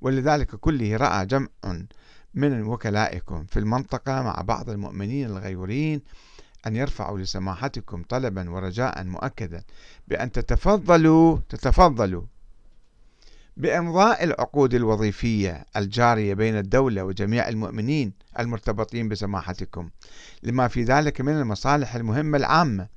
ولذلك كله رأى جمع من وكلائكم في المنطقة مع بعض المؤمنين الغيورين أن يرفعوا لسماحتكم طلبا ورجاء مؤكدا بأن تتفضلوا تتفضلوا بإمضاء العقود الوظيفية الجارية بين الدولة وجميع المؤمنين المرتبطين بسماحتكم لما في ذلك من المصالح المهمة العامة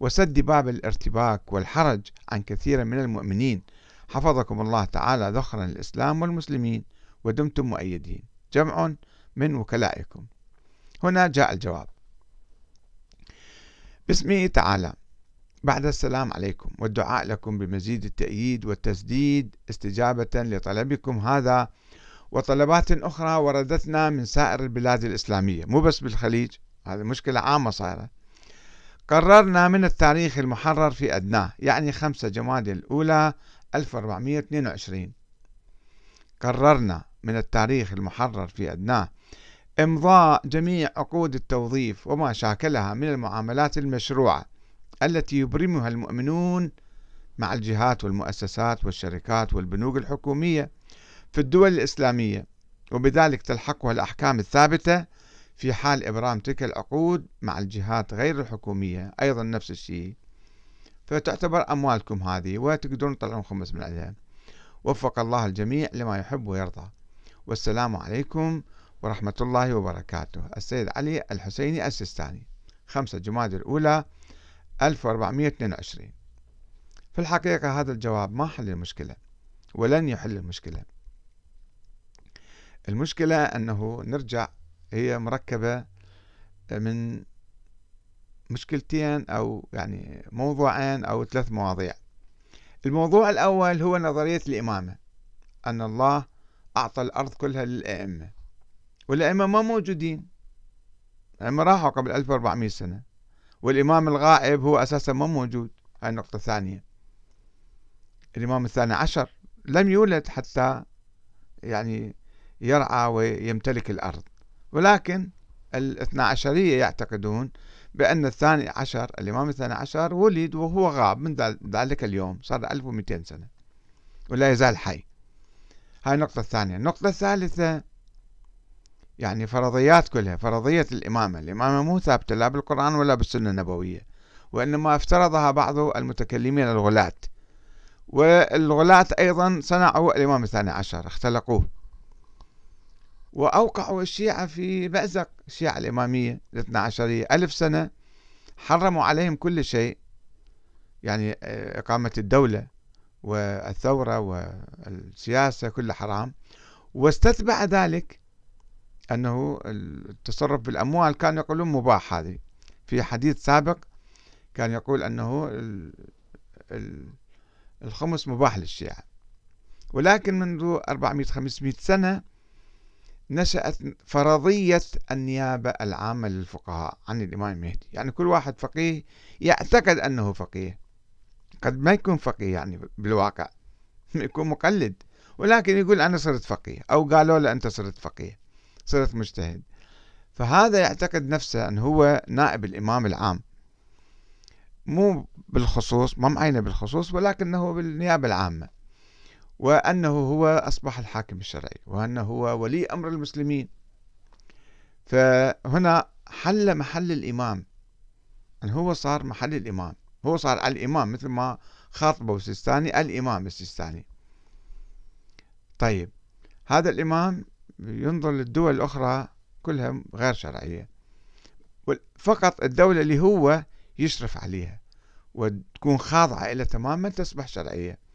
وسد باب الارتباك والحرج عن كثير من المؤمنين حفظكم الله تعالى ذخرا الإسلام والمسلمين ودمتم مؤيدين. جمع من وكلائكم. هنا جاء الجواب. باسمه تعالى. بعد السلام عليكم والدعاء لكم بمزيد التأييد والتسديد استجابة لطلبكم هذا وطلبات أخرى وردتنا من سائر البلاد الإسلامية. مو بس بالخليج هذه مشكلة عامة صايرة. قررنا من التاريخ المحرر في أدناه يعني 5 جماد الأولى 1422 قررنا من التاريخ المحرر في أدناه إمضاء جميع عقود التوظيف وما شاكلها من المعاملات المشروعة التي يبرمها المؤمنون مع الجهات والمؤسسات والشركات والبنوك الحكومية في الدول الإسلامية وبذلك تلحقها الأحكام الثابتة في حال إبرام تلك العقود مع الجهات غير الحكومية أيضا نفس الشيء. فتعتبر أموالكم هذه وتقدرون تطلعون خمس من عليها وفق الله الجميع لما يحب ويرضى. والسلام عليكم ورحمة الله وبركاته. السيد علي الحسيني السيستاني. 5 جماد الأولى 1422 في الحقيقة هذا الجواب ما حل المشكلة ولن يحل المشكلة. المشكلة أنه نرجع هي مركبة من مشكلتين أو يعني موضوعين أو ثلاث مواضيع. الموضوع الأول هو نظرية الإمامة أن الله أعطى الأرض كلها للأئمة والأئمة ما موجودين. الأئمة راحوا قبل 1400 سنة والإمام الغائب هو أساسا ما موجود. هاي النقطة الثانية الإمام الثاني عشر لم يولد حتى يعني يرعى ويمتلك الأرض. ولكن الاثنى عشرية يعتقدون بأن الثاني عشر الإمام الثاني عشر ولد وهو غاب من ذلك اليوم صار 1200 سنة ولا يزال حي. هاي النقطة الثانية. النقطة الثالثة يعني فرضيات كلها فرضية الإمامة. الإمامة مو ثابتة لا بالقرآن ولا بالسنة النبوية وإنما افترضها بعض المتكلمين الغلاة. والغلاة أيضا صنعوا الإمام الثاني عشر اختلقوه. وأوقعوا الشيعة في بأزق الشيعة الإمامية الاثنى عشرية. ألف سنة حرموا عليهم كل شيء يعني آه، إقامة الدولة والثورة والسياسة كل حرام. واستتبع ذلك أنه التصرف بالأموال كان يقولون مباح هذه. في حديث سابق كان يقول أنه الخمس مباح للشيعة. ولكن منذ 400-500 سنة نشأت فرضية النيابة العامة للفقهاء عن الإمام المهدي. يعني كل واحد فقيه يعتقد أنه فقيه. قد ما يكون فقيه يعني بالواقع يكون مقلد. ولكن يقول أنا صرت فقيه أو قالوا له أنت صرت فقيه صرت مجتهد. فهذا يعتقد نفسه أنه هو نائب الإمام العام. مو بالخصوص ما معينة بالخصوص ولكنه بالنيابة العامة. وأنه هو أصبح الحاكم الشرعي وأنه هو ولي أمر المسلمين. فهنا حل محل الإمام. أن هو صار محل الإمام. هو صار الإمام مثل ما خاطبه السيستاني الإمام السيستاني. طيب هذا الإمام ينظر للدول الأخرى كلها غير شرعية. فقط الدولة اللي هو يشرف عليها وتكون خاضعة إلى تماما تصبح شرعية.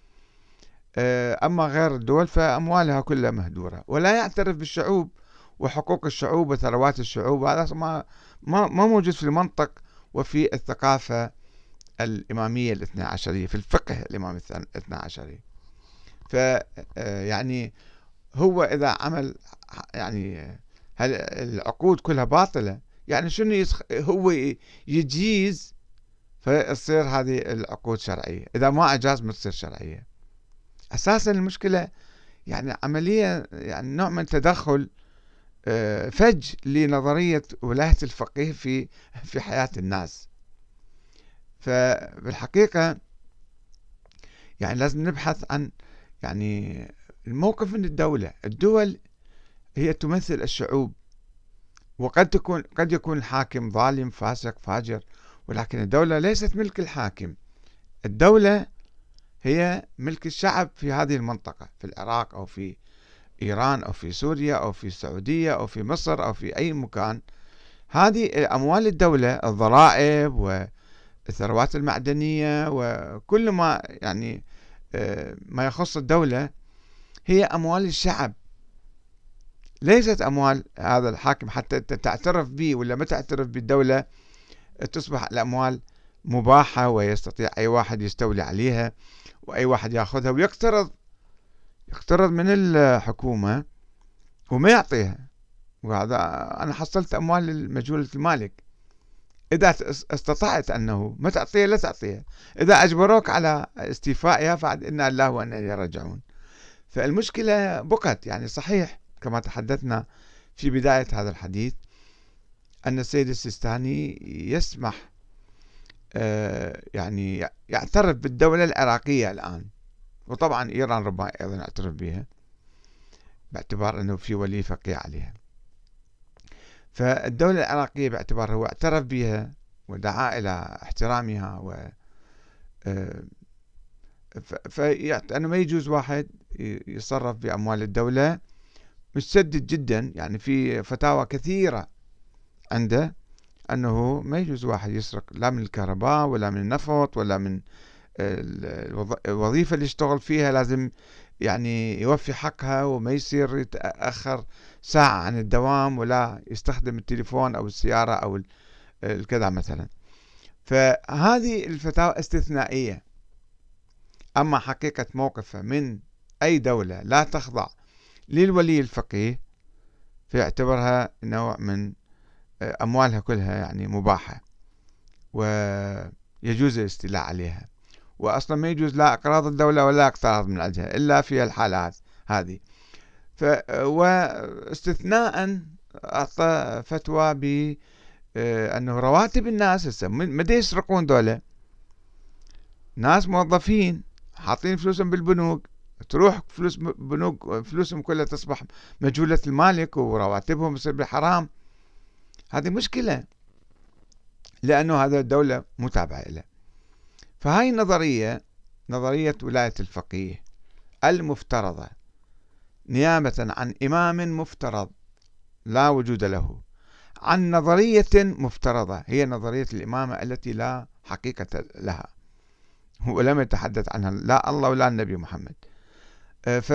أما غير الدول فأموالها كلها مهدورة ولا يعترف بالشعوب وحقوق الشعوب وثروات الشعوب هذا ما ما موجود في المنطق وفي الثقافة الإمامية الاثنى عشرية في الفقه الإمام الاثنى عشري ف آه، يعني هو إذا عمل يعني هل العقود كلها باطلة يعني شنو يسخ... هو يجيز فيصير هذه العقود شرعية؟ إذا ما أجاز ما تصير شرعية. أساسا المشكلة يعني عملية يعني نوع من تدخل آه، فج لنظرية ولاية الفقيه في في حياة الناس. فبالحقيقة يعني لازم نبحث عن يعني الموقف من الدولة. الدول هي تمثل الشعوب وقد تكون قد يكون الحاكم ظالم فاسق فاجر ولكن الدولة ليست ملك الحاكم. الدولة هي ملك الشعب في هذه المنطقة في العراق أو في إيران أو في سوريا أو في السعودية أو في مصر أو في أي مكان. هذه أموال الدولة الضرائب والثروات المعدنية وكل ما يعني آه، ما يخص الدولة هي أموال الشعب. ليست أموال هذا الحاكم حتى تعترف به ولا ما تعترف بالدولة تصبح الأموال مباحة ويستطيع أي واحد يستولي عليها وأي واحد يأخذها ويقترض يقترض من الحكومة وما يعطيها. وهذا أنا حصلت أموال مجهولة المالك. إذا استطعت أنه ما تعطيها لا تعطيها. إذا أجبروك على استيفائها فعد إنا الله وإنا إليه راجعون. فالمشكلة بقت يعني صحيح كما تحدثنا في بداية هذا الحديث أن السيد السيستاني يسمح يعني يعترف بالدولة العراقية الآن. وطبعا إيران ربما أيضا يعترف بها باعتبار أنه في ولي فقيه عليها. فالدولة العراقية باعتبار هو اعترف بها ودعا إلى احترامها و آه، فأنه ما يجوز واحد يصرف بأموال الدولة. متسدد جدا يعني في فتاوى كثيرة عنده. أنه ما يجوز واحد يسرق لا من الكهرباء ولا من النفط ولا من الوظيفة اللي يشتغل فيها لازم يعني يوفي حقها وما يصير يتأخر ساعة عن الدوام ولا يستخدم التليفون أو السيارة أو الكذا مثلا. فهذه الفتاوى استثنائية. أما حقيقة موقفة من أي دولة لا تخضع للولي الفقيه فيعتبرها نوع من آه، أموالها كلها يعني مباحة ويجوز الاستيلاء عليها. وأصلا ما يجوز لا إقراض الدولة ولا اقتراض من عندها إلا في الحالات هذه. ف واستثناء أعطى فتوى ب أنه رواتب الناس هسه مدى يسرقون دولة؟ ناس موظفين حاطين فلوسهم بالبنوك تروح فلوس بنوك فلوسهم كلها تصبح مجهولة المالك ورواتبهم تصير بالحرام هذه مشكلة لأنه هذا الدولة متابعة له فهاي النظرية نظرية ولاية الفقيه المفترضة نيابة عن إمام مفترض لا وجود له عن نظرية مفترضة هي نظرية الإمامة التي لا حقيقة لها. ولم يتحدث عنها لا الله ولا النبي محمد. آه، ف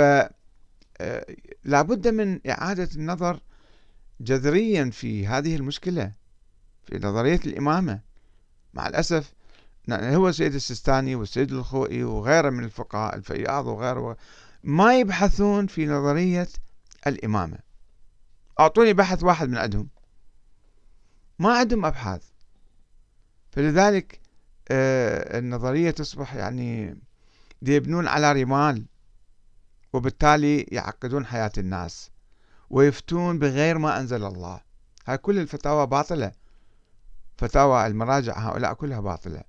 آه، لابد من إعادة النظر جذريا في هذه المشكلة في نظرية الإمامة. مع الأسف هو السيد السيستاني والسيد الخوئي وغيره من الفقهاء الفياض وغيره ما يبحثون في نظرية الإمامة. أعطوني بحث واحد من عندهم. ما عندهم أبحاث. فلذلك آه، النظرية تصبح يعني يبنون على رمال وبالتالي يعقدون حياة الناس. ويفتون بغير ما أنزل الله. هاي كل الفتاوى باطلة. فتاوى المراجع هؤلاء كلها باطلة.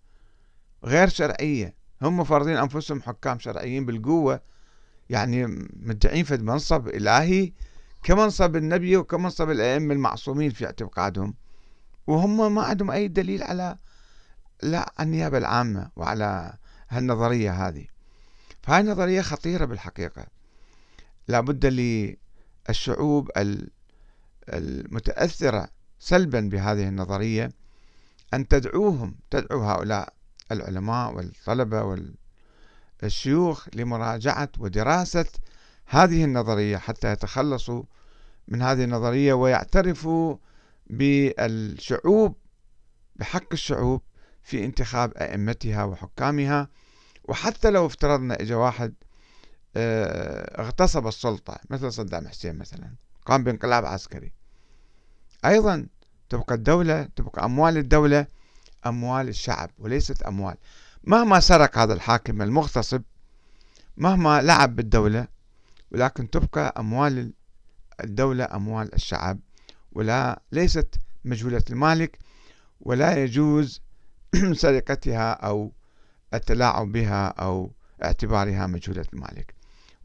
غير شرعية. هم فرضين أنفسهم حكام شرعيين بالقوة. يعني مدعين في منصب إلهي كمنصب النبي وكمنصب الأئمة المعصومين في اعتقادهم. وهم ما عندهم أي دليل على لا النيابة العامة وعلى هالنظرية هذه. فهاي نظرية خطيرة بالحقيقة. لابد للشعوب المتأثرة سلبا بهذه النظرية أن تدعوهم تدعو هؤلاء العلماء والطلبة والشيوخ لمراجعة ودراسة هذه النظرية حتى يتخلصوا من هذه النظرية ويعترفوا بالشعوب بحق الشعوب في انتخاب أئمتها وحكامها. وحتى لو افترضنا إجا واحد اغتصب السلطة مثل صدام حسين مثلا قام بانقلاب عسكري. أيضا تبقى الدولة تبقى أموال الدولة أموال الشعب وليست أموال. مهما سرق هذا الحاكم المغتصب مهما لعب بالدولة ولكن تبقى أموال الدولة أموال الشعب. ولا ليست مجهولة المالك ولا يجوز سرقتها أو التلاعب بها أو اعتبارها مجهولة المالك.